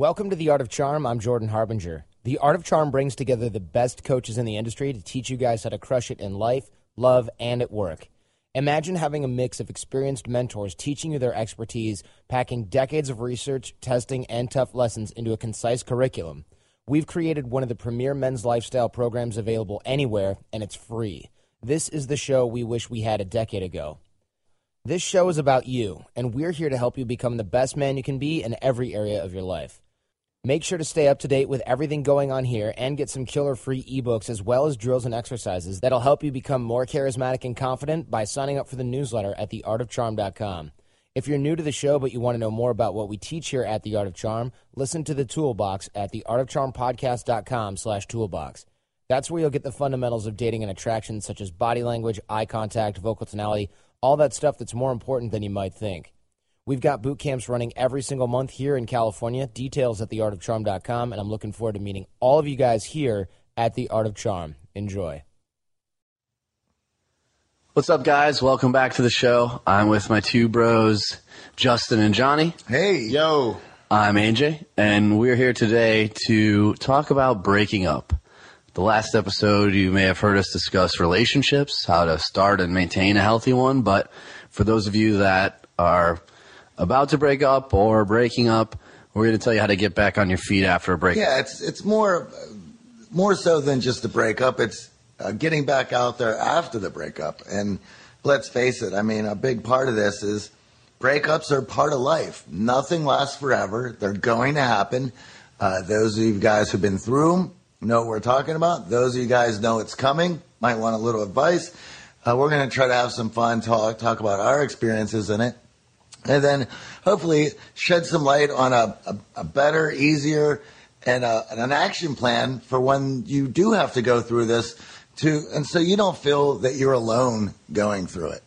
Welcome to The Art of Charm. I'm Jordan Harbinger. The Art of Charm brings together the best coaches in the industry to teach you guys how to crush it in life, love, and at work. Imagine having a mix of experienced mentors teaching you their expertise, packing decades of research, testing, and tough lessons into a concise curriculum. We've created one of the premier men's lifestyle programs available anywhere, and it's free. This is the show we wish we had a decade ago. This show is about you, and we're here to help you become the best man you can be in every area of your life. Make sure to stay up to date with everything going on here and get some killer free ebooks as well as drills and exercises that'll help you become more charismatic and confident by signing up for the newsletter at theartofcharm.com. If you're new to the show but you want to know more about what we teach here at The Art of Charm, listen to the Toolbox at theartofcharmpodcast.com slash toolbox. That's where you'll get the fundamentals of dating and attraction such as body language, eye contact, vocal tonality, all that stuff that's more important than you might think. We've got boot camps running every single month here in California. Details at theartofcharm.com, and I'm looking forward to meeting all of you guys here at The Art of Charm. Enjoy. What's up, guys? Welcome back to the show. I'm with my two bros, Justin and Johnny. Hey. Yo. I'm AJ, and we're here today to talk about breaking up. The last episode, you may have heard us discuss relationships, how to start and maintain a healthy one, but for those of you that are about to break up or breaking up. We're going to tell you how to get back on your feet after a breakup. Yeah, it's it's more more so than just a breakup. It's uh, getting back out there after the breakup. And let's face it, I mean, a big part of this is breakups are part of life. Nothing lasts forever. They're going to happen. Uh, those of you guys who've been through them know what we're talking about. Those of you guys know it's coming, might want a little advice. Uh, we're going to try to have some fun, talk talk about our experiences in it and then hopefully shed some light on a, a, a better, easier, and, a, and, an action plan for when you do have to go through this to and so you don't feel that you're alone going through it.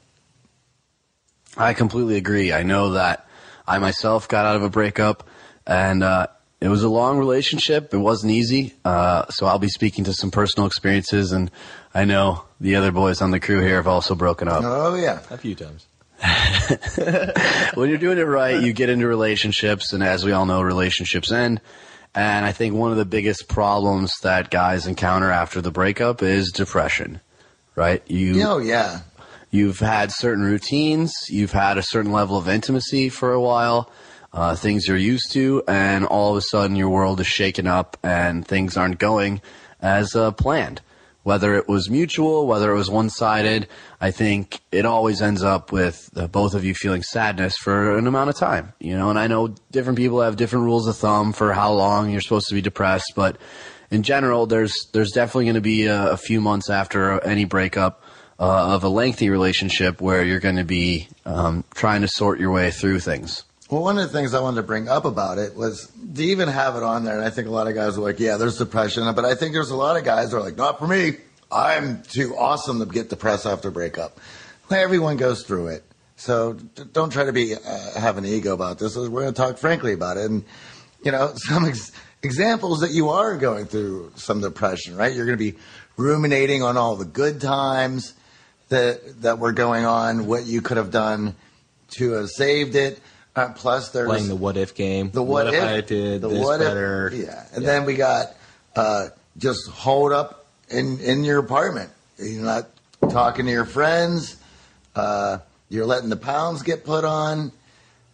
I completely agree. I know that I myself got out of a breakup and uh, it was a long relationship. It wasn't easy. Uh, so I'll be speaking to some personal experiences and I know the other boys on the crew here have also broken up. Oh yeah. A few times. when you're doing it right, you get into relationships, and as we all know, relationships end. And I think one of the biggest problems that guys encounter after the breakup is depression, right? You, oh yeah, you've had certain routines, you've had a certain level of intimacy for a while, uh, things you're used to, and all of a sudden your world is shaken up and things aren't going as uh, planned whether it was mutual, whether it was one sided, I think it always ends up with uh, both of you feeling sadness for an amount of time, you know, and I know different people have different rules of thumb for how long you're supposed to be depressed, but in general, there's, there's definitely going to be a, a, few months after any breakup uh, of a lengthy relationship where you're going to be um, trying to sort your way through things. Well, one of the things I wanted to bring up about it was to even have it on there, and I think a lot of guys are like, yeah, there's depression, but I think there's a lot of guys that are like, not for me. I'm too awesome to get depressed after a breakup. Everyone goes through it. So don't try to be uh, have an ego about this. We're going to talk frankly about it, and you know some ex- examples that you are going through some depression, right? You're going to be ruminating on all the good times that that were going on, what you could have done to have saved it. Uh, plus, there's playing the what if game. The what, what if, if, I did the this what better. If, yeah, and yeah. then we got uh, just holed up in in your apartment. You're not talking to your friends. Uh, you're letting the pounds get put on.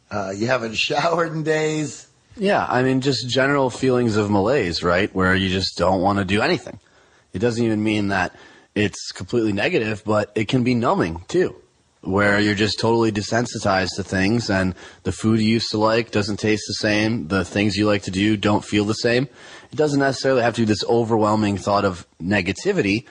Uh, you haven't showered in days. Yeah, I mean, just general feelings of malaise, right? Where you just don't want to do anything. It doesn't even mean that it's completely negative, but it can be numbing too where you're just totally desensitized to things and the food you used to like doesn't taste the same. The things you like to do don't feel the same. It doesn't necessarily have to be this overwhelming thought of negativity,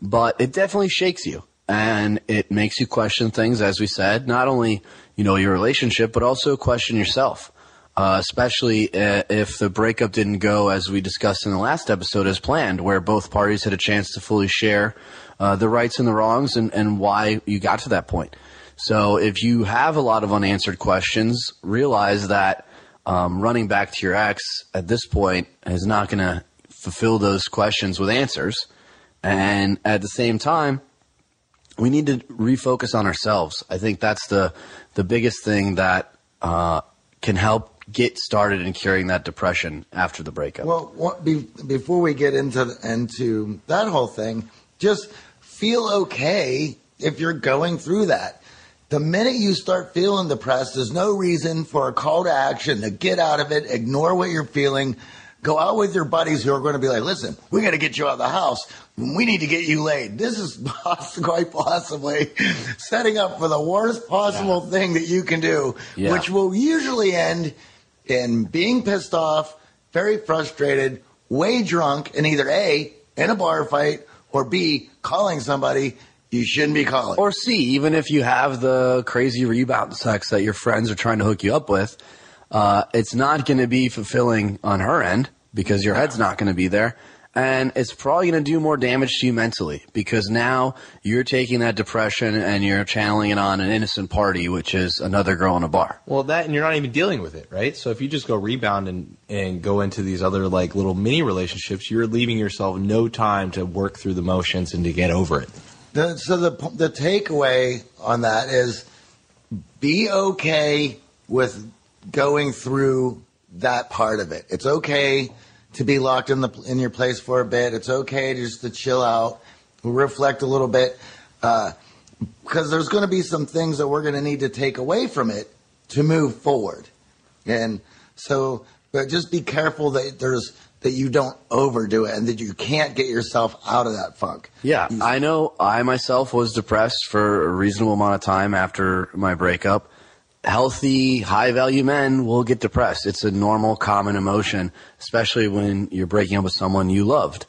but it definitely shakes you and it makes you question things, as we said, not only, you know, your relationship, but also question yourself. Uh, especially uh, if the breakup didn't go as we discussed in the last episode as planned, where both parties had a chance to fully share uh, the rights and the wrongs and, and why you got to that point. So if you have a lot of unanswered questions, realize that um, running back to your ex at this point is not going to fulfill those questions with answers. And at the same time, we need to refocus on ourselves. I think that's the the biggest thing that uh, can help get started in curing that depression after the breakup? Well, what, be, before we get into into that whole thing, just feel okay if you're going through that. The minute you start feeling depressed, there's no reason for a call to action to get out of it, ignore what you're feeling, go out with your buddies who are going to be like, listen, we got to get you out of the house. We need to get you laid. This is quite possibly setting up for the worst possible yeah. thing that you can do, yeah. which will usually end in being pissed off, very frustrated, way drunk, and either A, in a bar fight, or B, calling somebody you shouldn't be calling. Or C, even if you have the crazy rebound sex that your friends are trying to hook you up with, uh, it's not going to be fulfilling on her end because your head's not going to be there. And it's probably going to do more damage to you mentally because now you're taking that depression and you're channeling it on an innocent party, which is another girl in a bar. Well, that and you're not even dealing with it, right? So if you just go rebound and, and go into these other like little mini relationships, you're leaving yourself no time to work through the motions and to get over it. The, so the the takeaway on that is be okay with going through that part of it. It's okay to be locked in the in your place for a bit. It's okay just to chill out, reflect a little bit, because uh, there's going to be some things that we're going to need to take away from it to move forward. And so, but just be careful that there's that you don't overdo it and that you can't get yourself out of that funk. Yeah, I know I myself was depressed for a reasonable amount of time after my breakup healthy, high value men will get depressed. It's a normal, common emotion, especially when you're breaking up with someone you loved.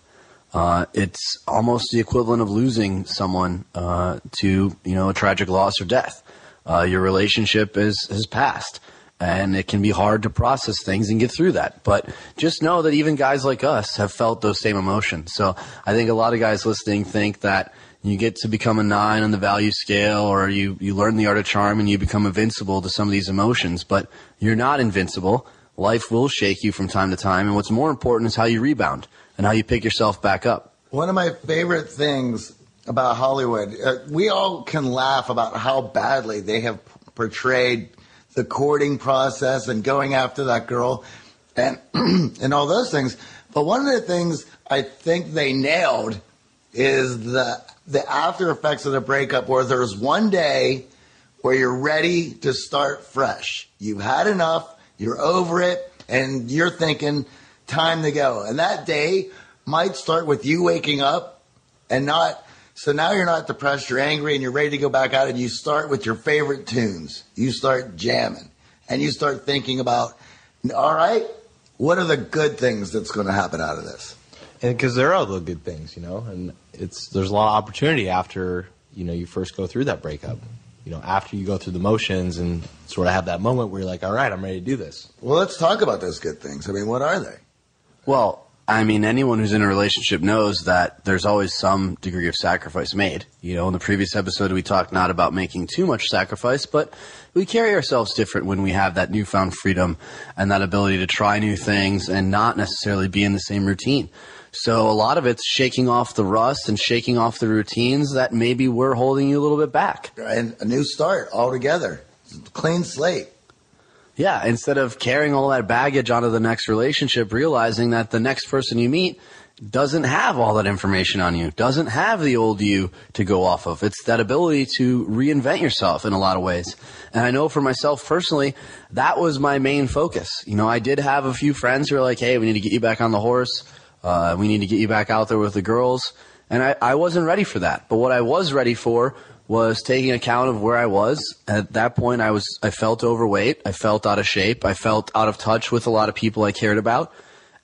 Uh, it's almost the equivalent of losing someone uh, to you know a tragic loss or death. Uh, your relationship is has passed, and it can be hard to process things and get through that. But just know that even guys like us have felt those same emotions. So I think a lot of guys listening think that you get to become a nine on the value scale or you, you learn the art of charm and you become invincible to some of these emotions, but you're not invincible. Life will shake you from time to time. And what's more important is how you rebound and how you pick yourself back up. One of my favorite things about Hollywood, uh, we all can laugh about how badly they have portrayed the courting process and going after that girl and, and all those things. But one of the things I think they nailed is the the after effects of the breakup where there's one day where you're ready to start fresh. You've had enough, you're over it, and you're thinking, time to go. And that day might start with you waking up and not. So now you're not depressed, you're angry, and you're ready to go back out, and you start with your favorite tunes. You start jamming, and you start thinking about, all right, what are the good things that's going to happen out of this? And because there are the good things, you know, and it's there's a lot of opportunity after you know you first go through that breakup. You know, after you go through the motions and sort of have that moment where you're like, all right, I'm ready to do this. Well, let's talk about those good things. I mean, what are they? Well, I mean, anyone who's in a relationship knows that there's always some degree of sacrifice made. You know, in the previous episode, we talked not about making too much sacrifice, but we carry ourselves different when we have that newfound freedom and that ability to try new things and not necessarily be in the same routine. So a lot of it's shaking off the rust and shaking off the routines that maybe were holding you a little bit back. And a new start altogether. Clean slate. Yeah, instead of carrying all that baggage onto the next relationship, realizing that the next person you meet doesn't have all that information on you, doesn't have the old you to go off of. It's that ability to reinvent yourself in a lot of ways. And I know for myself personally, that was my main focus. You know, I did have a few friends who were like, hey, we need to get you back on the horse. Uh, we need to get you back out there with the girls. And I, I wasn't ready for that. But what I was ready for was taking account of where I was. At that point, I was, I felt overweight. I felt out of shape. I felt out of touch with a lot of people I cared about.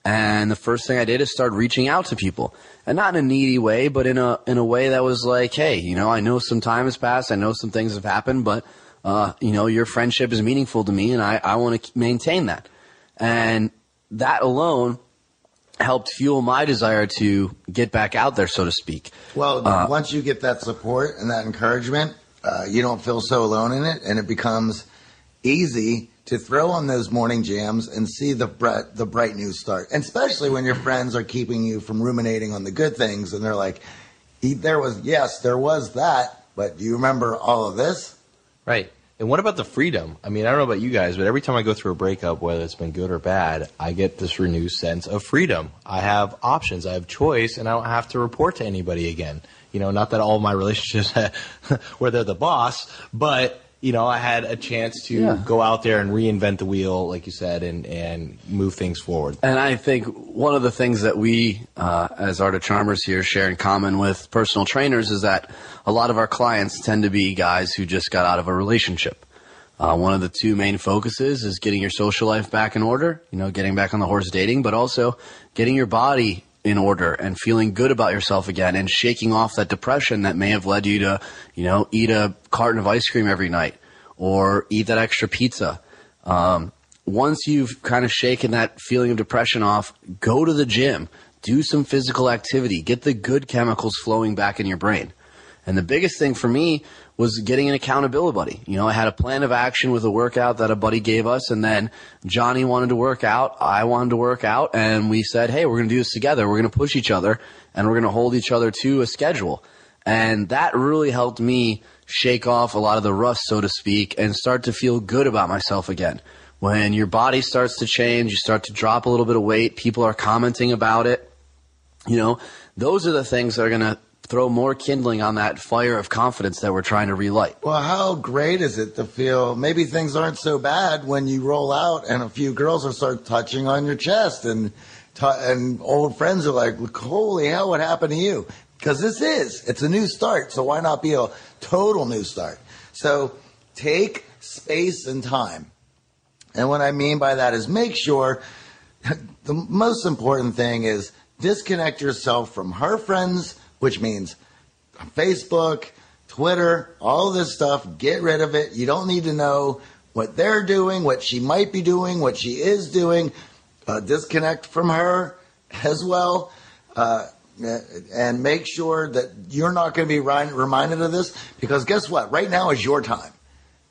And the first thing I did is start reaching out to people and not in a needy way, but in a, in a way that was like, Hey, you know, I know some time has passed. I know some things have happened, but, uh, you know, your friendship is meaningful to me and I, I want to maintain that. And that alone helped fuel my desire to get back out there, so to speak. Well, uh, once you get that support and that encouragement, uh, you don't feel so alone in it, and it becomes easy to throw on those morning jams and see the bright, the bright news start. And especially when your friends are keeping you from ruminating on the good things, and they're like, "There was yes, there was that, but do you remember all of this?" Right. And what about the freedom? I mean, I don't know about you guys, but every time I go through a breakup, whether it's been good or bad, I get this renewed sense of freedom. I have options, I have choice, and I don't have to report to anybody again. You know, not that all my relationships where they're the boss, but you know, I had a chance to Yeah. go out there and reinvent the wheel, like you said, and and move things forward. And I think one of the things that we, uh, as Art of Charmers here, share in common with personal trainers is that a lot of our clients tend to be guys who just got out of a relationship. Uh, one of the two main focuses is getting your social life back in order, you know, getting back on the horse dating, but also getting your body in order and feeling good about yourself again and shaking off that depression that may have led you to, you know, eat a carton of ice cream every night or eat that extra pizza. Um, once you've kind of shaken that feeling of depression off, go to the gym, do some physical activity, get the good chemicals flowing back in your brain. And the biggest thing for me was getting an accountability buddy. You know, I had a plan of action with a workout that a buddy gave us, and then Johnny wanted to work out, I wanted to work out, and we said, hey, we're going to do this together. We're going to push each other, and we're going to hold each other to a schedule. And that really helped me shake off a lot of the rust, so to speak, and start to feel good about myself again. When your body starts to change, you start to drop a little bit of weight, people are commenting about it. You know, those are the things that are going to throw more kindling on that fire of confidence that we're trying to relight. Well, how great is it to feel maybe things aren't so bad when you roll out and a few girls will start touching on your chest and t- and old friends are like, "Holy hell, what happened to you?" Because this is it's a new start, so why not be a total new start? So take space and time, and what I mean by that is make sure the most important thing is disconnect yourself from her friends, which means Facebook, Twitter, all this stuff. Get rid of it. You don't need to know what they're doing, what she might be doing, what she is doing. Uh, disconnect from her as well. Uh, and make sure that you're not going to be reminded of this because guess what? Right now is your time.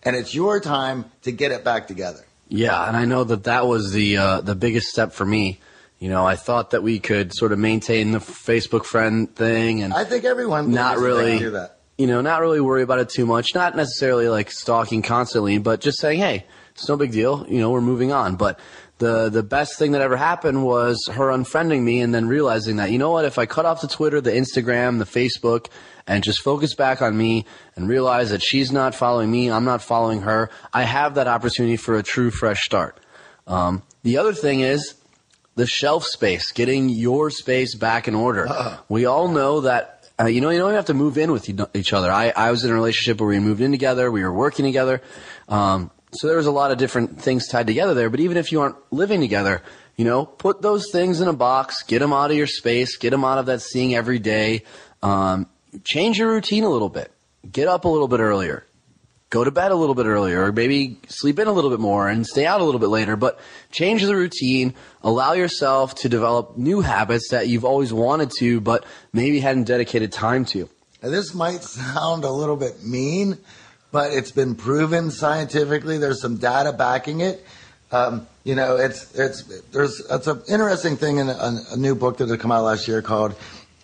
And it's your time to get it back together. Yeah, and I know that that was the uh, the biggest step for me. You know, I thought that we could sort of maintain the Facebook friend thing and I think everyone not believes that they really do that. you know not really worry about it too much. Not necessarily like stalking constantly but just saying hey it's no big deal. You know we're moving on. But the the best thing that ever happened was her unfriending me and then realizing that you know what? If i cut off the twitter the instagram the facebook and just focus back on me and realize that she's not following me i'm not following her i have that opportunity for a true fresh start. Um, the other thing is the shelf space, getting your space back in order. We all know that, uh, you know, you don't have to move in with each other. I, I was in a relationship where we moved in together, we were working together. Um, so there was a lot of different things tied together there. But even if you aren't living together, you know, put those things in a box, get them out of your space, get them out of that seeing every day. Um, change your routine a little bit. Get up a little bit earlier go to bed a little bit earlier or maybe sleep in a little bit more and stay out a little bit later but change the routine allow yourself to develop new habits that you've always wanted to but maybe hadn't dedicated time to Now, this might sound a little bit mean, but it's been proven scientifically. There's some data backing it. Um, you know, it's it's there's it's an interesting thing in a, a new book that had come out last year called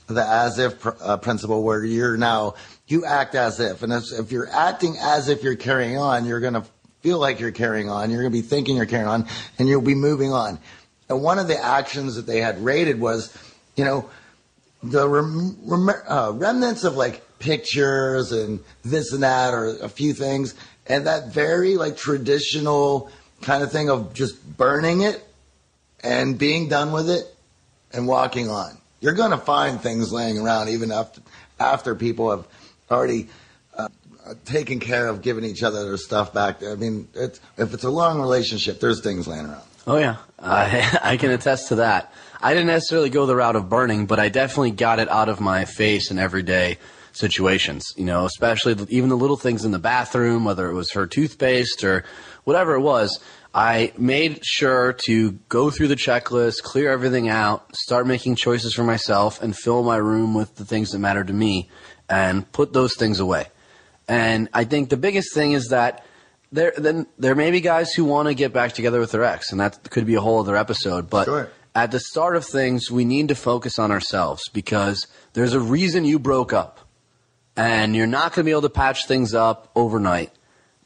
the as if pr- uh, principle, where you're now you act as if, and if, if you're acting as if you're carrying on, you're going to feel like you're carrying on. You're going to be thinking you're carrying on, and you'll be moving on. And one of the actions that they had rated was, you know, the rem- rem- uh, remnants of like pictures and this and that or a few things and that very like traditional kind of thing of just burning it and being done with it and walking on you're going to find things laying around even after after people have already uh, uh, taken care of giving each other their stuff back i mean it's, if it's a long relationship there's things laying around. Oh yeah. I, I can attest to that. I didn't necessarily go the route of burning but i definitely got it out of my face in everyday situations you know especially the, even the little things in the bathroom whether it was her toothpaste or whatever it was. I made sure to go through the checklist, clear everything out, start making choices for myself, and fill my room with the things that matter to me, and put those things away. And I think the biggest thing is that there then there may be guys who want to get back together with their ex, and that could be a whole other episode. But Sure. at the start of things, we need to focus on ourselves because there's a reason you broke up, and you're not going to be able to patch things up overnight.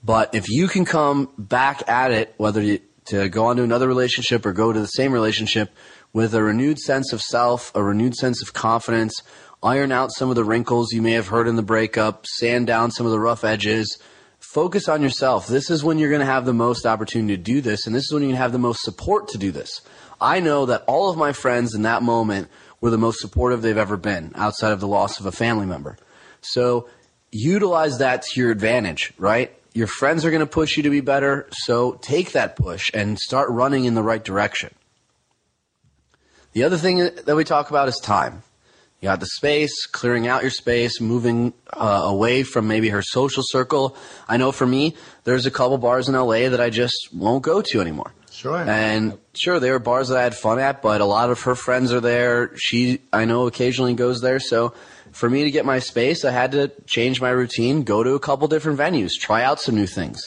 But if you can come back at it, whether you, to go on to another relationship or go to the same relationship with a renewed sense of self, a renewed sense of confidence, iron out some of the wrinkles you may have heard in the breakup, sand down some of the rough edges, focus on yourself. This is when you're going to have the most opportunity to do this, and this is when you have the most support to do this. I know that all of my friends in that moment were the most supportive they've ever been outside of the loss of a family member. So utilize that to your advantage, right? Your friends are going to push you to be better, so take that push and start running in the right direction. The other thing that we talk about is time. You got the space, clearing out your space, moving uh, away from maybe her social circle. I know for me, there's a couple bars in LA that I just won't go to anymore. Sure. And sure, there are bars that I had fun at, but a lot of her friends are there. She, I know, occasionally goes there. So for me to get my space, I had to change my routine, go to a couple different venues, try out some new things.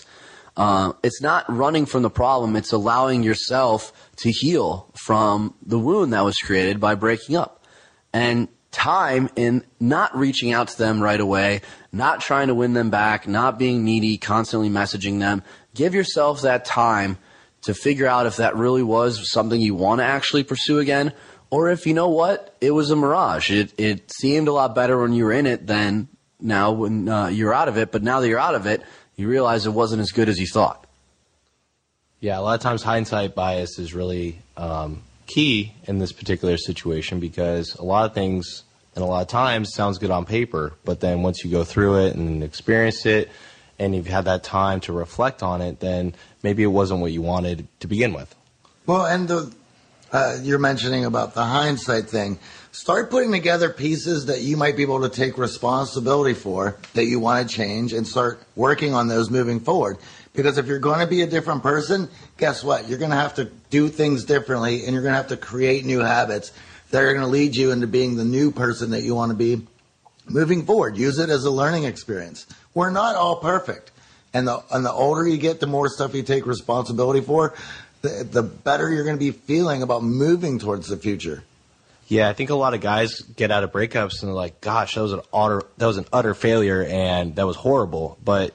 Uh, it's not running from the problem, it's allowing yourself to heal from the wound that was created by breaking up. And time in not reaching out to them right away, not trying to win them back, not being needy, constantly messaging them. Give yourself that time to figure out if that really was something you want to actually pursue again, or if you know what, it was a mirage. It it seemed a lot better when you were in it than now when uh, you're out of it. But now that you're out of it, you realize it wasn't as good as you thought. Yeah, a lot of times hindsight bias is really um, key in this particular situation because a lot of things and a lot of times sounds good on paper, but then once you go through it and experience it and you've had that time to reflect on it, then maybe it wasn't what you wanted to begin with. Well, and the uh, you're mentioning about the hindsight thing. Start putting together pieces that you might be able to take responsibility for that you want to change and start working on those moving forward. Because if you're going to be a different person, guess what? You're going to have to do things differently and you're going to have to create new habits that are going to lead you into being the new person that you want to be moving forward. Use it as a learning experience. We're not all perfect. And the, and the older you get, the more stuff you take responsibility for, the, the better you're going to be feeling about moving towards the future. Yeah, I think a lot of guys get out of breakups and they're like, "Gosh, that was an utter that was an utter failure and that was horrible." But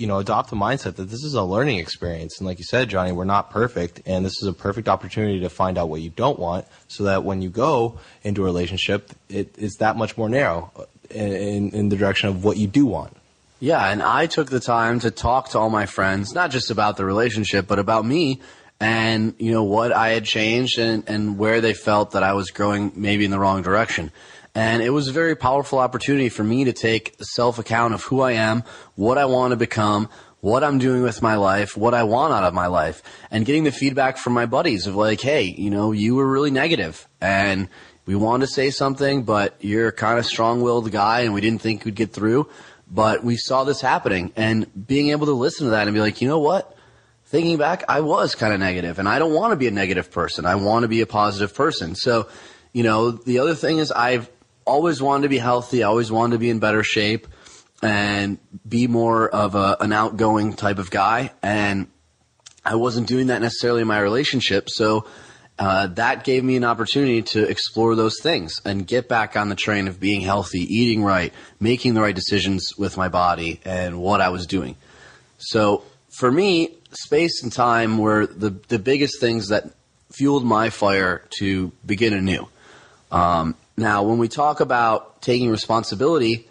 you know, adopt the mindset that this is a learning experience. And like you said, Johnny, we're not perfect. And this is a perfect opportunity to find out what you don't want so that when you go into a relationship, it is that much more narrow uh, in, in the direction of what you do want. Yeah, and I took the time to talk to all my friends, not just about the relationship, but about me and, you know, what I had changed and, and where they felt that I was growing maybe in the wrong direction. And it was a very powerful opportunity for me to take self account of who I am, what I want to become, what I'm doing with my life, what I want out of my life, and getting the feedback from my buddies of like, hey, you know, you were really negative and we wanted to say something, but you're kind of strong willed guy and we didn't think we'd get through. But we saw this happening and being able to listen to that and be like, you know what? Thinking back, I was kind of negative and I don't want to be a negative person. I want to be a positive person. So, you know, the other thing is I've always wanted to be healthy. I always wanted to be in better shape and be more of a, an outgoing type of guy. And I wasn't doing that necessarily in my relationship. So uh, that gave me an opportunity to explore those things and get back on the train of being healthy, eating right, making the right decisions with my body and what I was doing. So for me, space and time were the, the biggest things that fueled my fire to begin anew. Um, now, when we talk about taking responsibility,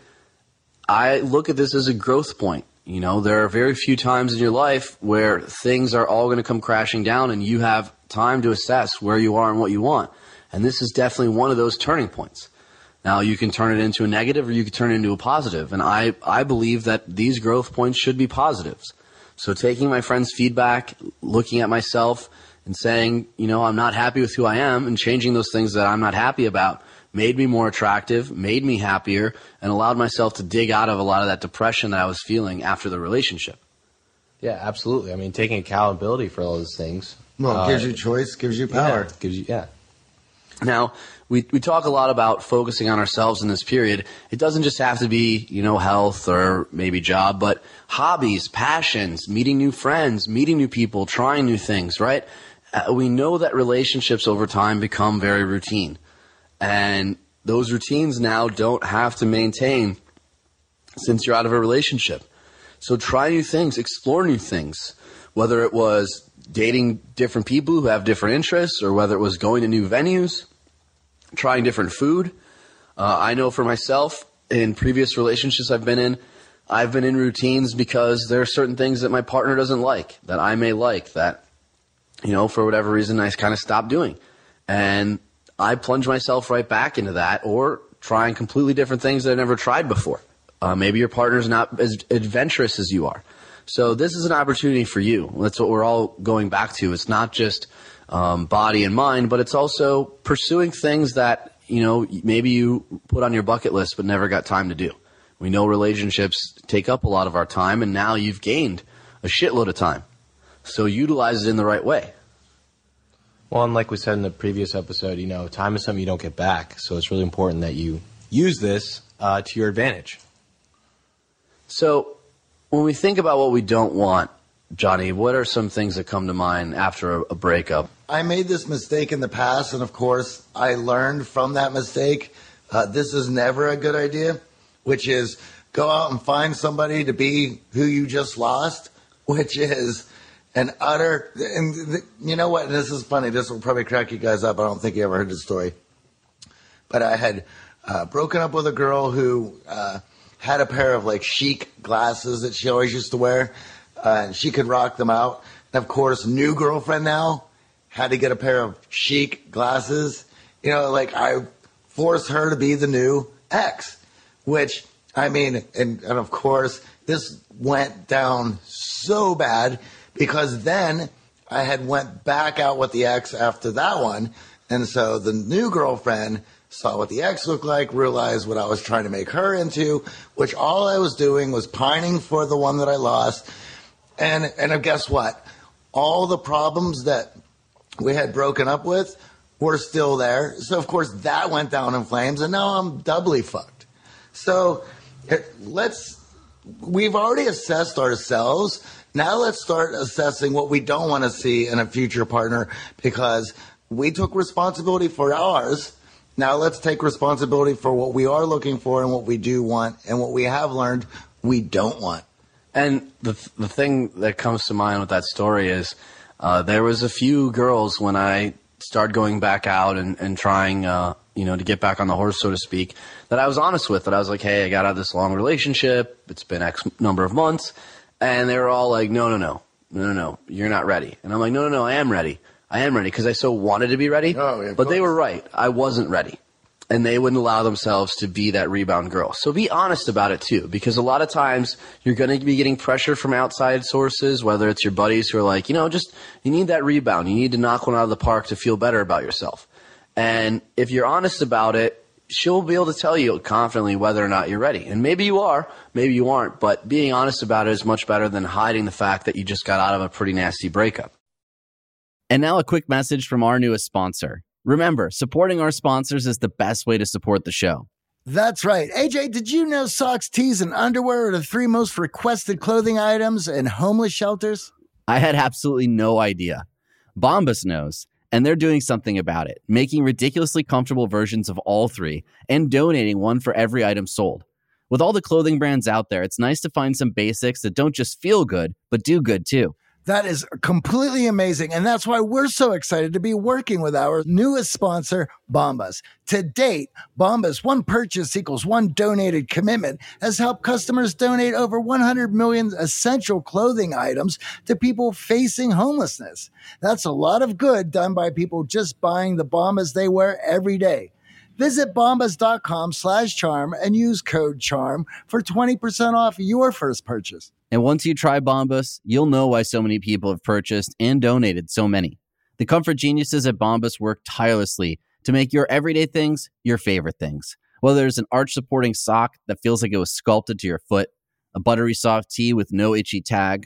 I look at this as a growth point. You know, there are very few times in your life where things are all going to come crashing down and you have time to assess where you are and what you want. And this is definitely one of those turning points. Now, you can turn it into a negative or you can turn it into a positive. And I, I believe that these growth points should be positives. So taking my friend's feedback, looking at myself and saying, you know, I'm not happy with who I am and changing those things that I'm not happy about made me more attractive, made me happier, and allowed myself to dig out of a lot of that depression that I was feeling after the relationship. Yeah, absolutely. I mean, taking accountability for all those things. Well, it uh, gives you choice, gives you power. Yeah, gives you yeah. Now, we, we talk a lot about focusing on ourselves in this period. It doesn't just have to be, you know, health or maybe job, but hobbies, passions, meeting new friends, meeting new people, trying new things, right? Uh, we know that relationships over time become very routine. And those routines now don't have to maintain since you're out of a relationship. So try new things, explore new things, whether it was dating different people who have different interests or whether it was going to new venues, trying different food. Uh, I know for myself, in previous relationships I've been in, I've been in routines because there are certain things that my partner doesn't like, that I may like, that, you know, for whatever reason I kind of stopped doing. And I plunge myself right back into that or trying completely different things that I've never tried before. Uh, maybe your partner's not as adventurous as you are. So this is an opportunity for you. That's what we're all going back to. It's not just um, body and mind, but it's also pursuing things that you know maybe you put on your bucket list but never got time to do. We know relationships take up a lot of our time, and now you've gained a shitload of time. So utilize it in the right way. Well, and like we said in the previous episode, you know, time is something you don't get back. So it's really important that you use this uh, to your advantage. So when we think about what we don't want, Johnny, what are some things that come to mind after a, a breakup? I made this mistake in the past, and of course, I learned from that mistake. Uh, this is never a good idea, which is go out and find somebody to be who you just lost, which is an utter. And you know what? This is funny. This will probably crack you guys up. I don't think you ever heard the story. But I had uh, broken up with a girl who uh, had a pair of like chic glasses that she always used to wear, uh, and she could rock them out. And of course, new girlfriend now had to get a pair of chic glasses. You know, like I forced her to be the new ex, which I mean, and, and of course, this went down so bad because then I had went back out with the ex after that one. And so the new girlfriend saw what the ex looked like, realized what I was trying to make her into, which all I was doing was pining for the one that I lost. And, and guess what? All the problems that we had broken up with were still there. So of course that went down in flames and now I'm doubly fucked. So let's, we've already assessed ourselves. Now let's start assessing what we don't want to see in a future partner because we took responsibility for ours. Now let's take responsibility for what we are looking for and what we do want and what we have learned we don't want. And the the thing that comes to mind with that story is uh, there was a few girls when I started going back out and, and trying uh, you know to get back on the horse so to speak that I was honest with that I was like hey I got out of this long relationship it's been X number of months and they were all like no no no no no no you're not ready and I'm like no no no I am ready I am ready because I so wanted to be ready Oh, yeah, but they were right I wasn't ready and they wouldn't allow themselves to be that rebound girl. So be honest about it too, because a lot of times you're going to be getting pressure from outside sources, whether it's your buddies who are like, you know, just you need that rebound. You need to knock one out of the park to feel better about yourself. And if you're honest about it, she'll be able to tell you confidently whether or not you're ready. And maybe you are, maybe you aren't, but being honest about it is much better than hiding the fact that you just got out of a pretty nasty breakup. And now a quick message from our newest sponsor. Remember, supporting our sponsors is the best way to support the show. That's right. AJ, did you know socks, tees, and underwear are the three most requested clothing items in homeless shelters? I had absolutely no idea. Bombas knows, and they're doing something about it, making ridiculously comfortable versions of all three and donating one for every item sold. With all the clothing brands out there, it's nice to find some basics that don't just feel good, but do good too. That is completely amazing. And that's why we're so excited to be working with our newest sponsor, Bombas. To date, Bombas, one purchase equals one donated commitment, has helped customers donate over 100 million essential clothing items to people facing homelessness. That's a lot of good done by people just buying the Bombas they wear every day. Visit bombas.com slash charm and use code charm for 20% off your first purchase. And once you try Bombas, you'll know why so many people have purchased and donated so many. The comfort geniuses at Bombas work tirelessly to make your everyday things your favorite things. Whether it's an arch supporting sock that feels like it was sculpted to your foot, a buttery soft tee with no itchy tag,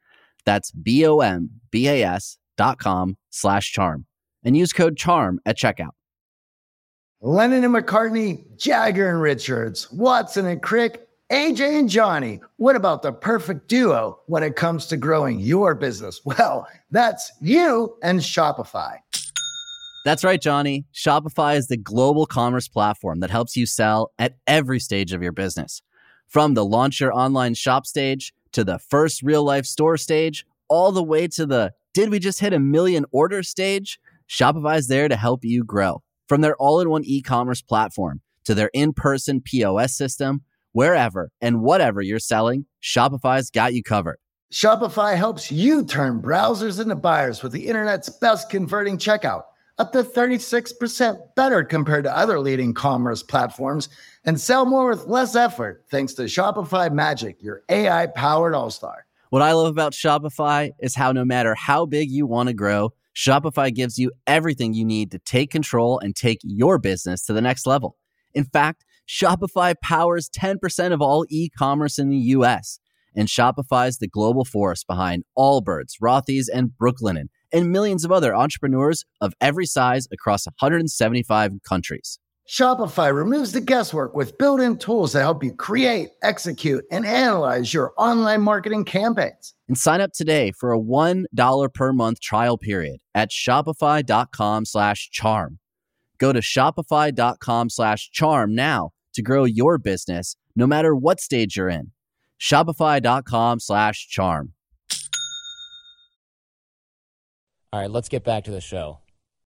That's B-O-M-B-A-S dot com slash charm and use code CHARM at checkout. Lennon and McCartney, Jagger and Richards, Watson and Crick, AJ and Johnny. What about the perfect duo when it comes to growing your business? Well, that's you and Shopify. That's right, Johnny. Shopify is the global commerce platform that helps you sell at every stage of your business. From the launch your online shop stage to the first real life store stage, all the way to the did we just hit a million order stage? Shopify's there to help you grow. From their all in one e commerce platform to their in person POS system, wherever and whatever you're selling, Shopify's got you covered. Shopify helps you turn browsers into buyers with the internet's best converting checkout, up to 36% better compared to other leading commerce platforms, and sell more with less effort thanks to Shopify Magic, your AI powered all star. What I love about Shopify is how no matter how big you want to grow, Shopify gives you everything you need to take control and take your business to the next level. In fact, Shopify powers 10% of all e commerce in the US. And Shopify is the global force behind Allbirds, Rothy's, and Brooklinen, and millions of other entrepreneurs of every size across 175 countries. Shopify removes the guesswork with built in tools that help you create, execute, and analyze your online marketing campaigns. And sign up today for a $1 per month trial period at shopify.com slash charm. Go to shopify.com slash charm now to grow your business no matter what stage you're in. Shopify.com slash charm. All right, let's get back to the show.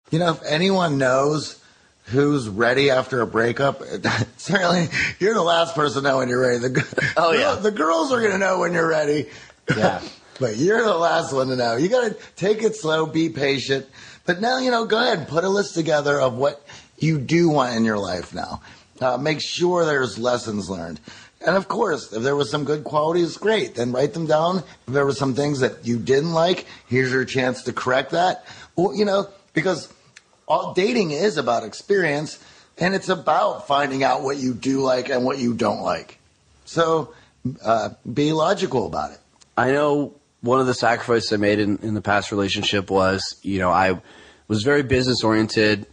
You know, if anyone knows who's ready after a breakup, certainly you're the last person to know when you're ready. The, Oh, yeah. the girls are going to know when you're ready. Yeah. but you're the last one to know. You got to take it slow, be patient. But now, you know, go ahead and put a list together of what you do want in your life now. Uh, make sure there's lessons learned. And of course, if there was some good qualities, great. Then write them down. If there were some things that you didn't like, here's your chance to correct that. Well, you know, because all dating is about experience and it's about finding out what you do like and what you don't like. So uh, be logical about it. I know one of the sacrifices I made in, in the past relationship was, you know, I was very business oriented,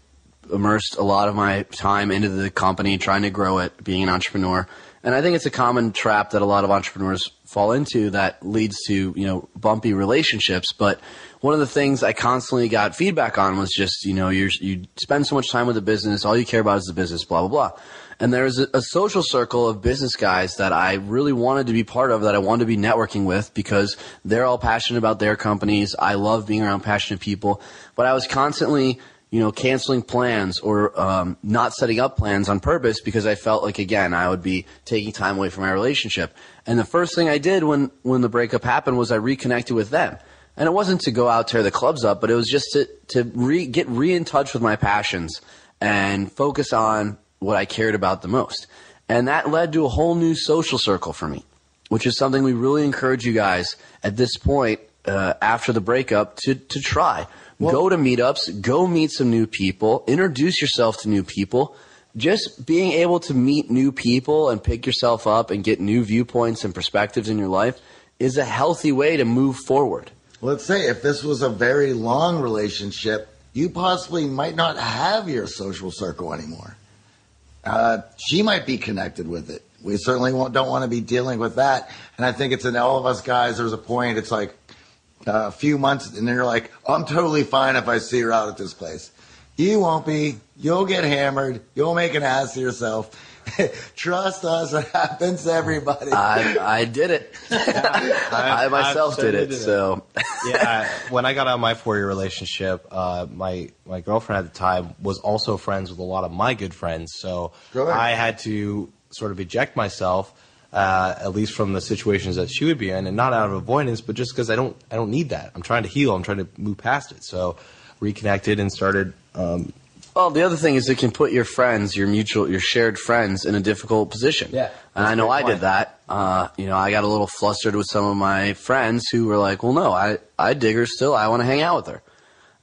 immersed a lot of my time into the company, trying to grow it, being an entrepreneur. And I think it's a common trap that a lot of entrepreneurs fall into that leads to, you know, bumpy relationships. But one of the things I constantly got feedback on was just, you know, you're, you spend so much time with the business, all you care about is the business, blah, blah, blah. And there's a, a social circle of business guys that I really wanted to be part of, that I wanted to be networking with because they're all passionate about their companies. I love being around passionate people, but I was constantly, you know, canceling plans or um, not setting up plans on purpose because I felt like again I would be taking time away from my relationship. And the first thing I did when when the breakup happened was I reconnected with them. And it wasn't to go out tear the clubs up, but it was just to to re, get re in touch with my passions and focus on what I cared about the most. And that led to a whole new social circle for me, which is something we really encourage you guys at this point uh, after the breakup to to try. go to meetups, go meet some new people, introduce yourself to new people. Just being able to meet new people and pick yourself up and get new viewpoints and perspectives in your life is a healthy way to move forward. Let's say if this was a very long relationship, you possibly might not have your social circle anymore. Uh, she might be connected with it. We certainly don't want to be dealing with that. And I think it's in all of us guys. There's a point. It's like uh, a few months, and then you're like, I'm totally fine if I see her out at this place. You won't be. You'll get hammered. You'll make an ass of yourself. Trust us, it happens to everybody. I, I did it. I, myself did it. did it. So yeah, I- when I got out of my four-year relationship, uh, my my girlfriend at the time was also friends with a lot of my good friends. So. I had to sort of eject myself uh, at least from the situations that she would be in, and not out of avoidance, but just because I don't I don't need that. I'm trying to heal. I'm trying to move past it. So reconnected and started. Um, Well, the other thing is it can put your friends, your mutual, your shared friends, in a difficult position. Yeah, and I know I point. did that. Uh, you know, I got a little flustered with some of my friends who were like, "Well, no, I I dig her still. I want to hang out with her."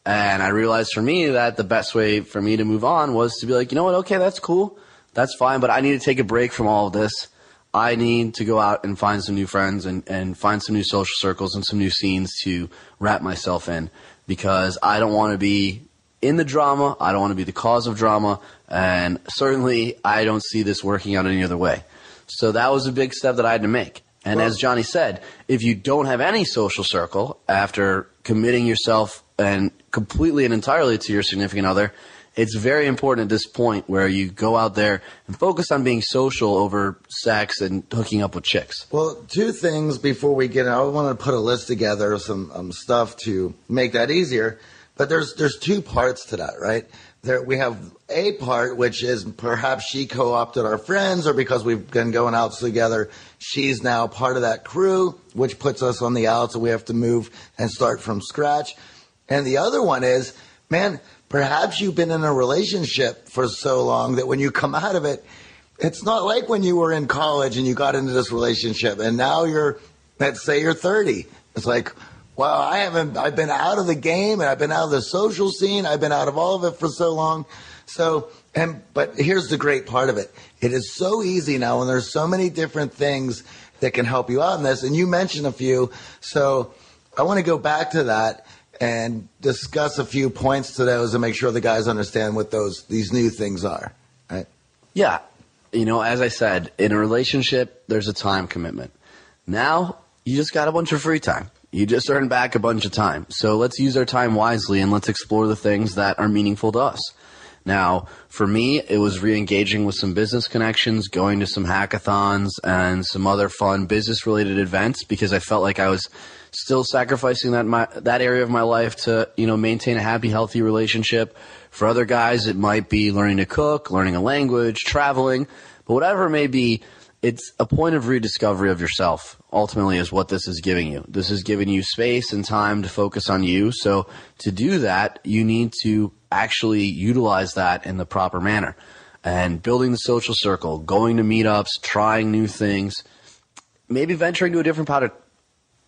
And I realized for me that the best way for me to move on was to be like, you know what? Okay, that's cool, that's fine, but I need to take a break from all of this. I need to go out and find some new friends and, and find some new social circles and some new scenes to wrap myself in because I don't want to be in the drama. I don't want to be the cause of drama. And certainly I don't see this working out any other way. So that was a big step that I had to make. And as Johnny said, if you don't have any social circle after committing yourself and completely and entirely to your significant other, it's very important at this point where you go out there and focus on being social over sex and hooking up with chicks. Well, two things before we get. I want to put a list together of some um, stuff to make that easier. But there's there's two parts to that, right? There we have a part which is perhaps she co-opted our friends, or because we've been going out together, she's now part of that crew, which puts us on the outs, and we have to move and start from scratch. And the other one is, man, perhaps you've been in a relationship for so long that when you come out of it, it's not like when you were in college and you got into this relationship and now you're, let's say you're 30. It's like, wow, I haven't, I've been out of the game and I've been out of the social scene. I've been out of all of it for so long. So, and, but here's the great part of it. It is so easy now and there's so many different things that can help you out in this. And you mentioned a few. So I want to go back to that and discuss a few points to those and make sure the guys understand what those, these new things are. Right? Yeah. You know, as I said, in a relationship, there's a time commitment. Now, you just got a bunch of free time. You just earned back a bunch of time. So let's use our time wisely and let's explore the things that are meaningful to us. Now, for me, it was re-engaging with some business connections, going to some hackathons and some other fun business-related events because I felt like I was still sacrificing that my that area of my life to you know maintain a happy, healthy relationship. For other guys, it might be learning to cook, learning a language, traveling, but whatever it may be, it's a point of rediscovery of yourself. Ultimately, is what this is giving you. This is giving you space and time to focus on you. So to do that, you need to actually utilize that in the proper manner. And building the social circle, going to meetups, trying new things, maybe venturing to a different part of,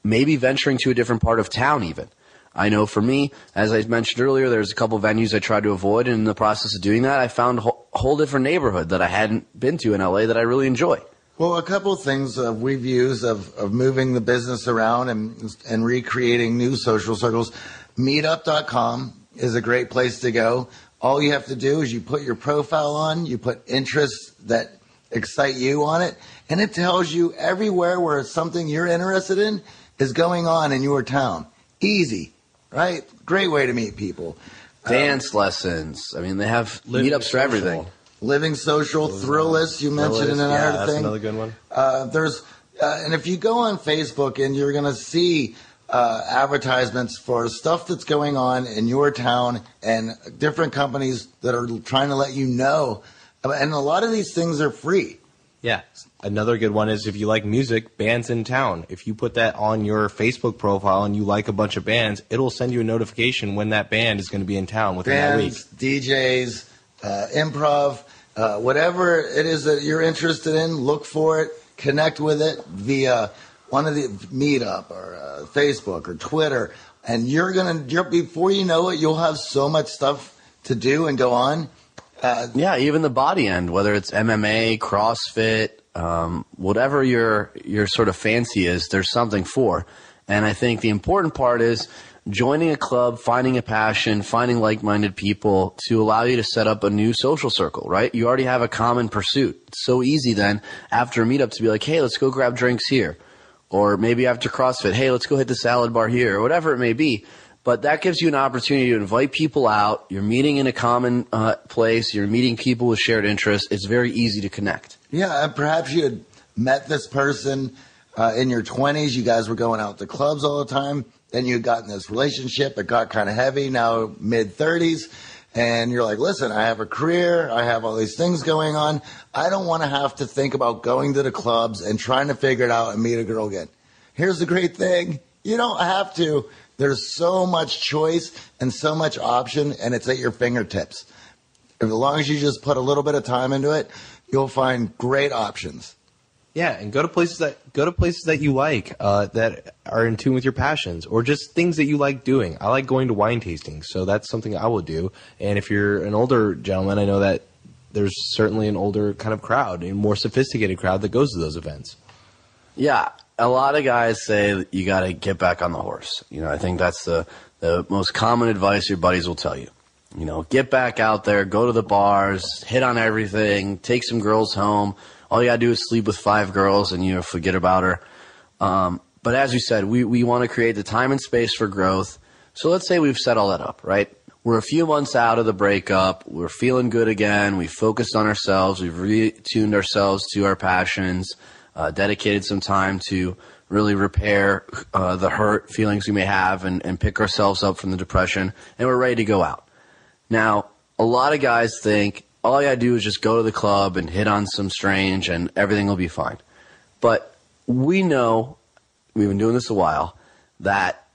maybe venturing to a different part of town even. I know for me, as I mentioned earlier, there's a couple venues I tried to avoid, and in the process of doing that, I found a whole, whole different neighborhood that I hadn't been to in LA that I really enjoy. Well, a couple of things uh, we've used of, of moving the business around and, and recreating new social circles. Meetup.com is a great place to go. All you have to do is you put your profile on, you put interests that excite you on it, and it tells you everywhere where something you're interested in is going on in your town. Easy, right? Great way to meet people. Dance lessons. I mean, they have meetups for social. everything. Living social, Thrillist, you mentioned in yeah, another that's thing. another good one. Uh, there's, uh, and if you go on Facebook and you're going to see uh, advertisements for stuff that's going on in your town and different companies that are trying to let you know. And a lot of these things are free. Yeah. Another good one is if you like music, bands in town. If you put that on your Facebook profile and you like a bunch of bands, it'll send you a notification when that band is going to be in town within that week. Bands, DJs, uh, improv, uh, whatever it is that you're interested in, look for it, connect with it via one of the meetup or uh, Facebook or Twitter, and you're gonna before you know it, you'll have so much stuff to do and go on. Uh, Yeah, even the body end, whether it's MMA, CrossFit, um, whatever your your sort of fancy is, there's something for. And I think the important part is joining a club, finding a passion, finding like-minded people to allow you to set up a new social circle, right? You already have a common pursuit. It's so easy then after a meetup to be like, hey, let's go grab drinks here. Or maybe after CrossFit, hey, let's go hit the salad bar here, or whatever it may be. But that gives you an opportunity to invite people out. You're meeting in a common uh, place. You're meeting people with shared interests. It's very easy to connect. Yeah, and perhaps you had met this person uh, in your 20s. You guys were going out to clubs all the time. Then you got in this relationship. It got kind of heavy. Now mid 30s, and you're like, listen, I have a career, I have all these things going on. I don't want to have to think about going to the clubs and trying to figure it out and meet a girl again. Here's the great thing you don't have to. There's so much choice and so much option, and it's at your fingertips. As long as you just put a little bit of time into it, you'll find great options. Yeah, and go to places that go to places that you like, uh, that are in tune with your passions, or just things that you like doing. I like going to wine tastings, so that's something I will do. And if you're an older gentleman, I know that there's certainly an older kind of crowd, a more sophisticated crowd that goes to those events. Yeah, a lot of guys say you got to get back on the horse. You know, I think that's the the most common advice your buddies will tell you. You know, get back out there, go to the bars, hit on everything, take some girls home all you gotta do is sleep with five girls and you forget about her. Um, but as you said, we, we want to create the time and space for growth. So let's say we've set all that up, right? We're a few months out of the breakup. We're feeling good again. We focused on ourselves. We've retuned ourselves to our passions, uh, dedicated some time to really repair uh, the hurt feelings we may have and, and pick ourselves up from the depression. And we're ready to go out. Now, a lot of guys think all you gotta do is just go to the club and hit on some strange and everything will be fine. But we know, we've been doing this a while, that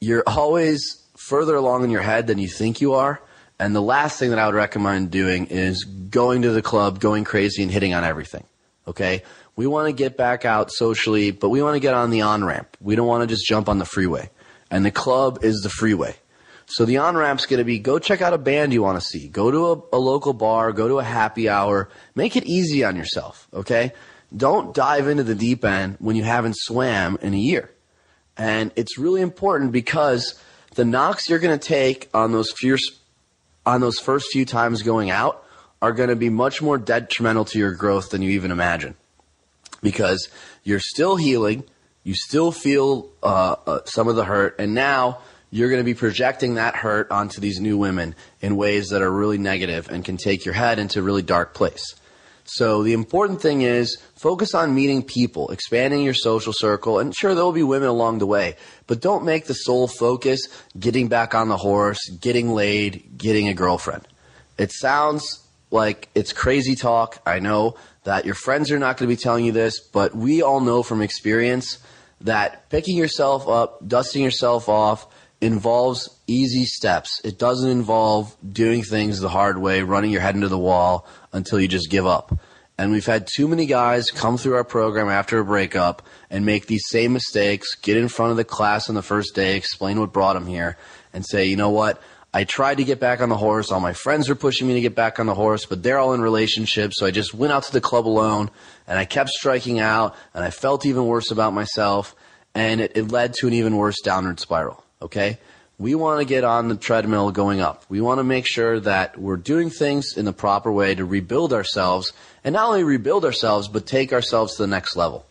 you're always further along in your head than you think you are. And the last thing that I would recommend doing is going to the club, going crazy and hitting on everything. Okay? We want to get back out socially, but we want to get on the on ramp. We don't want to just jump on the freeway. And the club is the freeway. So the on ramp's going to be go check out a band you want to see, go to a, a, local bar, go to a happy hour, make it easy on yourself, okay? Don't dive into the deep end when you haven't swam in a year. And it's really important because the knocks you're going to take on those fierce, on those first few times going out are going to be much more detrimental to your growth than you even imagine. Because you're still healing, you still feel uh, uh, some of the hurt, and now you're going to be projecting that hurt onto these new women in ways that are really negative and can take your head into a really dark place. So the important thing is focus on meeting people, expanding your social circle, and sure there will be women along the way, but don't make the sole focus getting back on the horse, getting laid, getting a girlfriend. It sounds like it's crazy talk. I know that your friends are not going to be telling you this, but we all know from experience that picking yourself up, dusting yourself off, involves easy steps. It doesn't involve doing things the hard way, running your head into the wall until you just give up. And we've had too many guys come through our program after a breakup and make these same mistakes, get in front of the class on the first day, explain what brought them here, and say, you know what? I tried to get back on the horse. All my friends were pushing me to get back on the horse, but they're all in relationships. So I just went out to the club alone and I kept striking out and I felt even worse about myself. And it, it led to an even worse downward spiral okay? We want to get on the treadmill going up. We want to make sure that we're doing things in the proper way to rebuild ourselves, and not only rebuild ourselves, but take ourselves to the next level.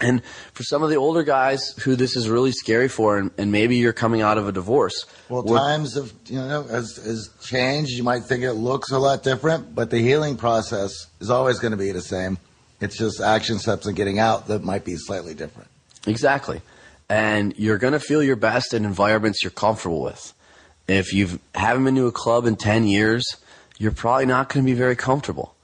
And for some of the older guys who this is really scary for, and, and maybe you're coming out of a divorce. Well, times have you know has, has changed. You might think it looks a lot different, but the healing process is always going to be the same. It's just action steps and getting out that might be slightly different. Exactly and you're going to feel your best in environments you're comfortable with. If you haven't been to a club in 10 years, you're probably not going to be very comfortable.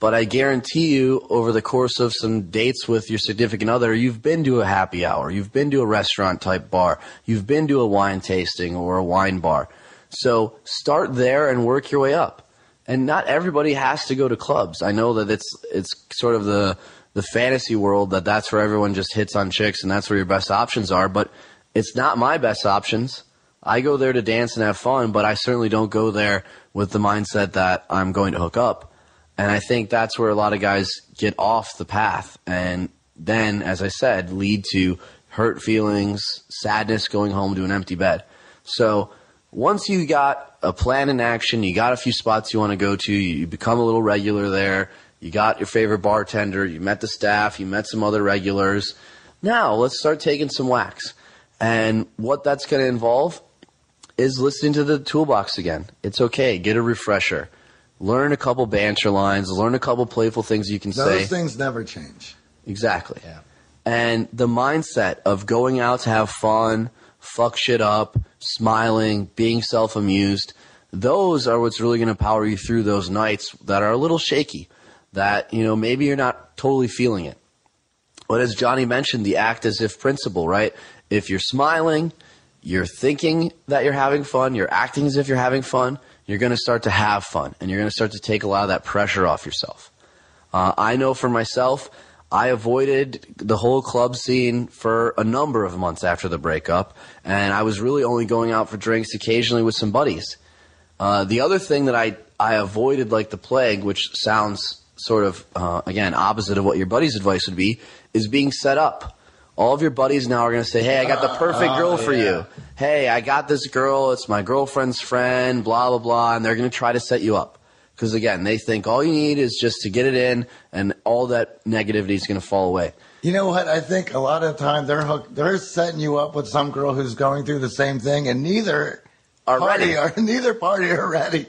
But I guarantee you, over the course of some dates with your significant other, you've been to a happy hour, you've been to a restaurant type bar, you've been to a wine tasting or a wine bar. So start there and work your way up. And not everybody has to go to clubs. I know that it's it's sort of the the fantasy world that that's where everyone just hits on chicks and that's where your best options are. But it's not my best options. I go there to dance and have fun, but I certainly don't go there with the mindset that I'm going to hook up. And I think that's where a lot of guys get off the path and then, as I said, lead to hurt feelings, sadness, going home to an empty bed. So once you got a plan in action, you got a few spots you want to go to, you become a little regular there, you got your favorite bartender, you met the staff, you met some other regulars. Now let's start taking some whacks. And what that's going to involve is listening to the toolbox again. It's okay. Get a refresher. Learn a couple banter lines. Learn a couple playful things you can Those say. Those things never change. Exactly. Yeah. And the mindset of going out to have fun, fuck shit up, smiling, being self amused, those are what's really going to power you through those nights that are a little shaky, that, you know, maybe you're not totally feeling it. But as Johnny mentioned, the act as if principle, right? If you're smiling, you're thinking that you're having fun, you're acting as if you're having fun, you're going to start to have fun and you're going to start to take a lot of that pressure off yourself. Uh, I know for myself, I avoided the whole club scene for a number of months after the breakup, and I was really only going out for drinks occasionally with some buddies. Uh, the other thing that I, I avoided like the plague, which sounds sort of, uh, again, opposite of what your buddy's advice would be, is being set up. All of your buddies now are going to say, hey, I got the perfect Oh, girl for yeah. you. Hey, I got this girl. It's my girlfriend's friend, blah, blah, blah. And they're going to try to set you up. Because again, they think all you need is just to get it in and all that negativity is going to fall away. You know what? I think a lot of the time they're hook, they're setting you up with some girl who's going through the same thing, and neither Are party ready. are neither party are ready.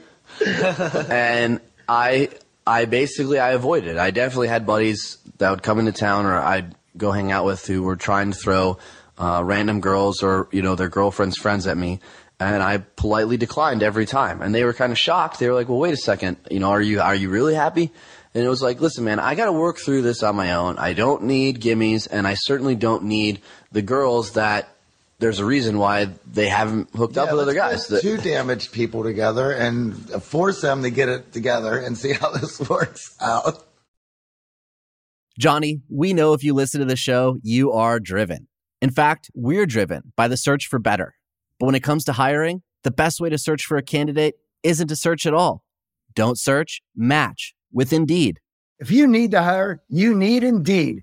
and I I basically I avoided. I definitely had buddies that would come into town or I'd go hang out with who were trying to throw uh, random girls or you know their girlfriends friends at me, and I politely declined every time. And they were kind of shocked. They were like, "Well, wait a second. You know, are you are you really happy?" And it was like, "Listen, man, I got to work through this on my own. I don't need gimmies, and I certainly don't need the girls that." There's a reason why they haven't hooked up with other guys. get two damaged people together and force them to get it together and see how this works out. Johnny, we know if you listen to the show, you are driven. In fact, we're driven by the search for better. But when it comes to hiring, the best way to search for a candidate isn't to search at all. Don't search, match with Indeed. If you need to hire, you need Indeed.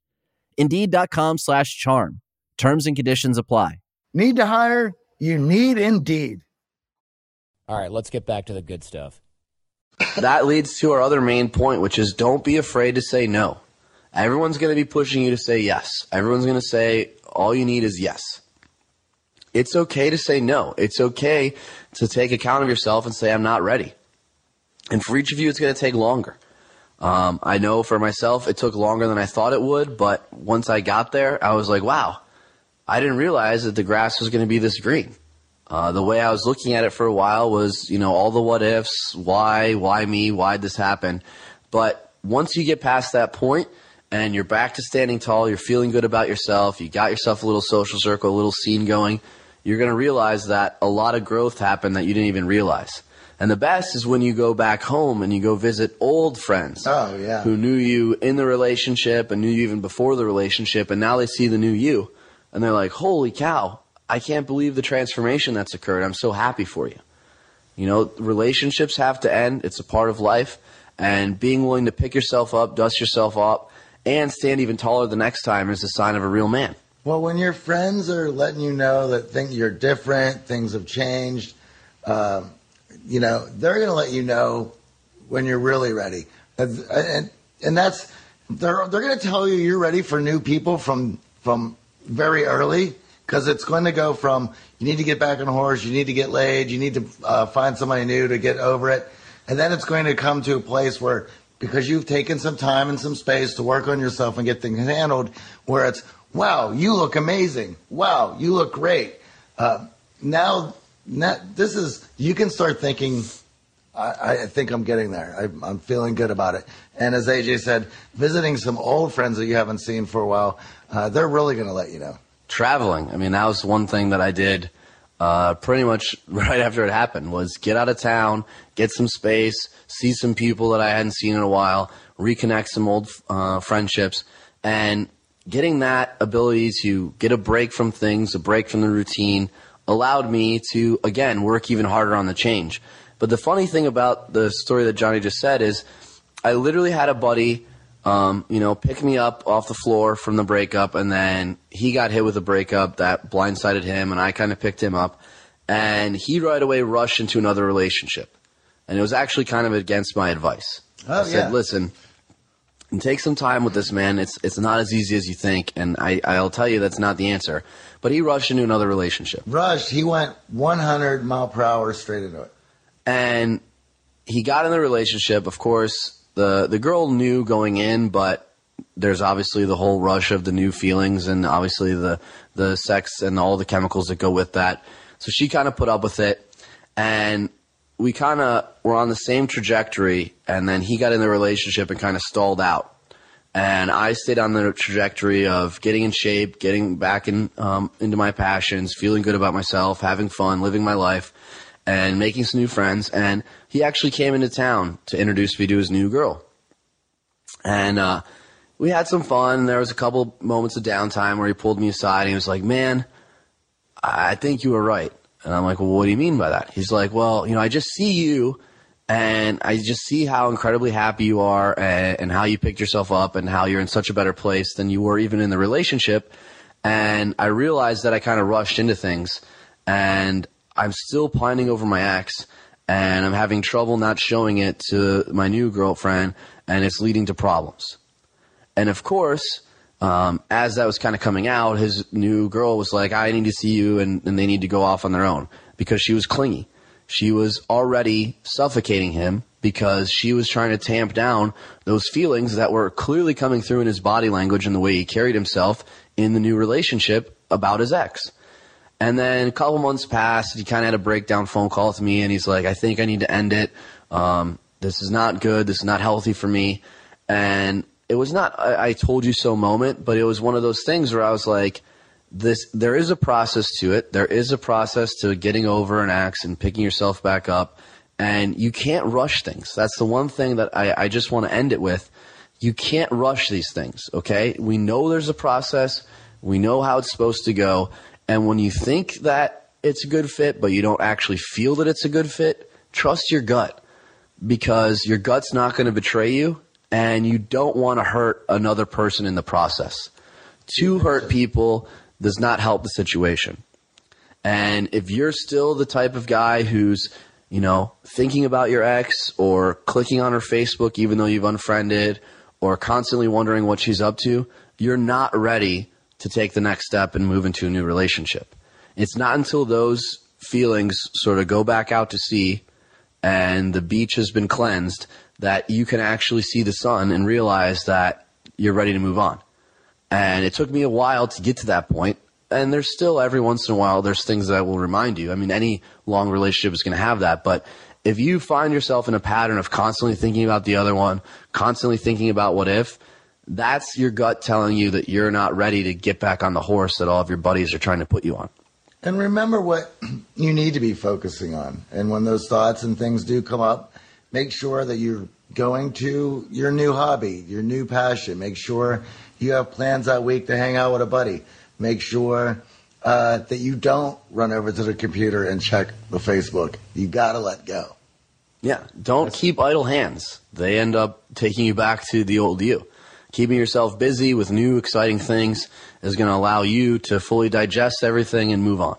Indeed.com slash charm. Terms and conditions apply. Need to hire? You need Indeed. All right, let's get back to the good stuff. that leads to our other main point, which is don't be afraid to say no. Everyone's going to be pushing you to say yes. Everyone's going to say all you need is yes. It's okay to say no. It's okay to take account of yourself and say, I'm not ready. And for each of you, it's going to take longer. Um, I know for myself, it took longer than I thought it would, but once I got there, I was like, wow, I didn't realize that the grass was going to be this green. Uh, the way I was looking at it for a while was, you know, all the what ifs, why, why me, why'd this happen? But once you get past that point and you're back to standing tall, you're feeling good about yourself, you got yourself a little social circle, a little scene going, you're going to realize that a lot of growth happened that you didn't even realize. And the best is when you go back home and you go visit old friends Oh, yeah. who knew you in the relationship and knew you even before the relationship, and now they see the new you, and they're like, "Holy cow! I can't believe the transformation that's occurred. I'm so happy for you." You know, relationships have to end. It's a part of life, and being willing to pick yourself up, dust yourself up, and stand even taller the next time is a sign of a real man. Well, when your friends are letting you know that think you're different, things have changed, um, you know, they're going to let you know when you're really ready. And and, and that's they're they're going to tell you you're ready for new people from from very early because it's going to go from you need to get back on a horse, you need to get laid, you need to uh, find somebody new to get over it, and then it's going to come to a place where because you've taken some time and some space to work on yourself and get things handled, where it's Wow, you look amazing. Wow, you look great. Uh, now, this is, you can start thinking, I, I think I'm getting there. I, I'm feeling good about it. And as AJ said, visiting some old friends that you haven't seen for a while, uh, they're really going to let you know. Traveling. I mean, that was one thing that I did uh, pretty much right after it happened was get out of town, get some space, see some people that I hadn't seen in a while, reconnect some old uh, friendships, and getting that ability to get a break from things, a break from the routine, allowed me to again work even harder on the change. But the funny thing about the story that Johnny just said is, I literally had a buddy, um, you know, pick me up off the floor from the breakup, and then he got hit with a breakup that blindsided him, and I kind of picked him up, and he right away rushed into another relationship, and it was actually kind of against my advice. Oh, I said, yeah. listen, take some time with this man. It's it's not as easy as you think, and I I'll tell you that's not the answer. But he rushed into another relationship, Rushed. he went 100 mile per hour straight into it. and he got in the relationship. Of course, the the girl knew going in, but there's obviously the whole rush of the new feelings, and obviously the the sex and all the chemicals that go with that. So she kind of put up with it, and we kind of were on the same trajectory. And then he got in the relationship and kind of stalled out. And I stayed on the trajectory of getting in shape, getting back in um, into my passions, feeling good about myself, having fun, living my life, and making some new friends. And he actually came into town to introduce me to his new girl. And uh, we had some fun. There was a couple moments of downtime where he pulled me aside and he was like, "Man, I think you were right." And I'm like, "Well, what do you mean by that?" He's like, "Well, you know, I just see you." And I just see how incredibly happy you are and, and how you picked yourself up and how you're in such a better place than you were even in the relationship. And I realized that I kind of rushed into things and I'm still pining over my ex and I'm having trouble not showing it to my new girlfriend and it's leading to problems. And of course, um, as that was kind of coming out, his new girl was like, I need to see you, and, and they need to go off on their own because she was clingy. She was already suffocating him because she was trying to tamp down those feelings that were clearly coming through in his body language and the way he carried himself in the new relationship about his ex. And then a couple months passed. He kind of had a breakdown phone call with me, and he's like, "I think I need to end it. Um, this is not good. This is not healthy for me." And it was not I, I told you so moment, but it was one of those things where I was like, "This. There is a process to it. There is a process to getting over an axe and picking yourself back up, and you can't rush things. That's the one thing that I, I just want to end it with. You can't rush these things. Okay, we know there's a process. We know how it's supposed to go." And when you think that it's a good fit, but you don't actually feel that it's a good fit, trust your gut because your gut's not going to betray you and you don't want to hurt another person in the process. To hurt people does not help the situation. And if you're still the type of guy who's, you know, thinking about your ex or clicking on her Facebook even though you've unfriended or constantly wondering what she's up to, you're not ready to take the next step and move into a new relationship. It's not until those feelings sort of go back out to sea and the beach has been cleansed that you can actually see the sun and realize that you're ready to move on. And it took me a while to get to that point. And there's still every once in a while there's things that will remind you. I mean, any long relationship is going to have that, but if you find yourself in a pattern of constantly thinking about the other one, constantly thinking about what if, that's your gut telling you that you're not ready to get back on the horse that all of your buddies are trying to put you on. And remember what you need to be focusing on. And when those thoughts and things do come up, make sure that you're going to your new hobby, your new passion. Make sure you have plans that week to hang out with a buddy. Make sure uh, that you don't run over to the computer and check the Facebook. You got to let go. Yeah, don't keep idle hands. They end up taking you back to the old you. Keeping yourself busy with new exciting things is going to allow you to fully digest everything and move on.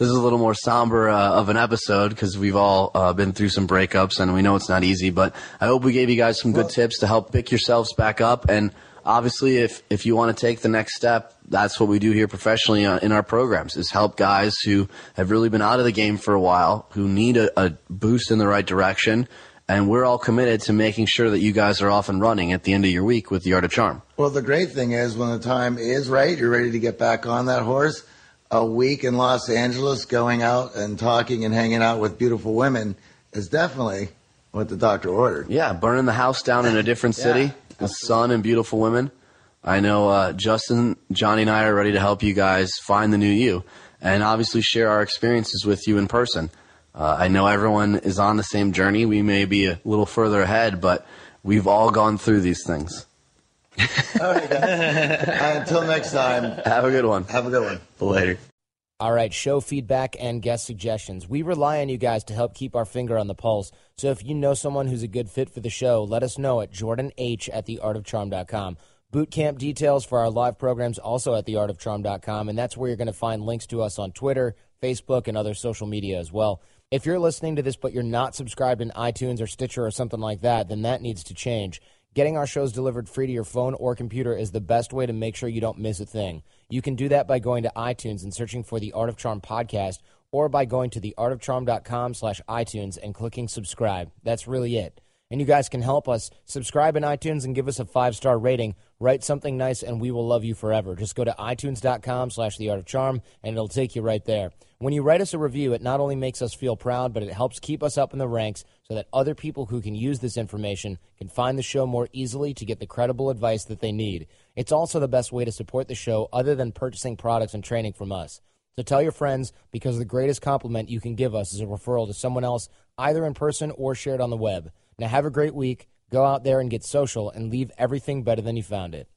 This is a little more somber uh, of an episode because we've all uh, been through some breakups and we know it's not easy. But I hope we gave you guys some good tips to help pick yourselves back up. And obviously, if if you want to take the next step, that's what we do here professionally uh, in our programs: is help guys who have really been out of the game for a while, who need a, a boost in the right direction, And we're all committed to making sure that you guys are off and running at the end of your week with the Art of Charm. Well, the great thing is when the time is right, you're ready to get back on that horse. A week in Los Angeles, going out and talking and hanging out with beautiful women is definitely what the doctor ordered. Yeah, burning the house down in a different city, the sun and beautiful women. I know uh, Justin, Johnny, and I are ready to help you guys find the new you and obviously share our experiences with you in person. Uh, I know everyone is on the same journey. We may be a little further ahead, but we've all gone through these things. All right, guys. Until next time, Have a good one. have a good one. Later. All right, show feedback and guest suggestions. We rely on you guys to help keep our finger on the pulse. So if you know someone who's a good fit for the show, let us know at jordanh at theartofcharm.com. Boot camp details for our live programs also at theartofcharm.com, and that's where you're going to find links to us on Twitter, Facebook, and other social media as well. If you're listening to this but you're not subscribed in iTunes or Stitcher or something like that, then that needs to change. Getting our shows delivered free to your phone or computer is the best way to make sure you don't miss a thing. You can do that by going to iTunes and searching for the Art of Charm podcast or by going to theartofcharm.com slash iTunes and clicking subscribe. That's really it. And you guys can help us subscribe in iTunes and give us a five star rating. Write something nice, and we will love you forever. Just go to itunes.com slash the art of charm, and it'll take you right there. When you write us a review, it not only makes us feel proud, but it helps keep us up in the ranks so that other people who can use this information can find the show more easily to get the credible advice that they need. It's also the best way to support the show other than purchasing products and training from us. So tell your friends because the greatest compliment you can give us is a referral to someone else, either in person or shared on the web. Now have a great week. Go out there and get social and leave everything better than you found it.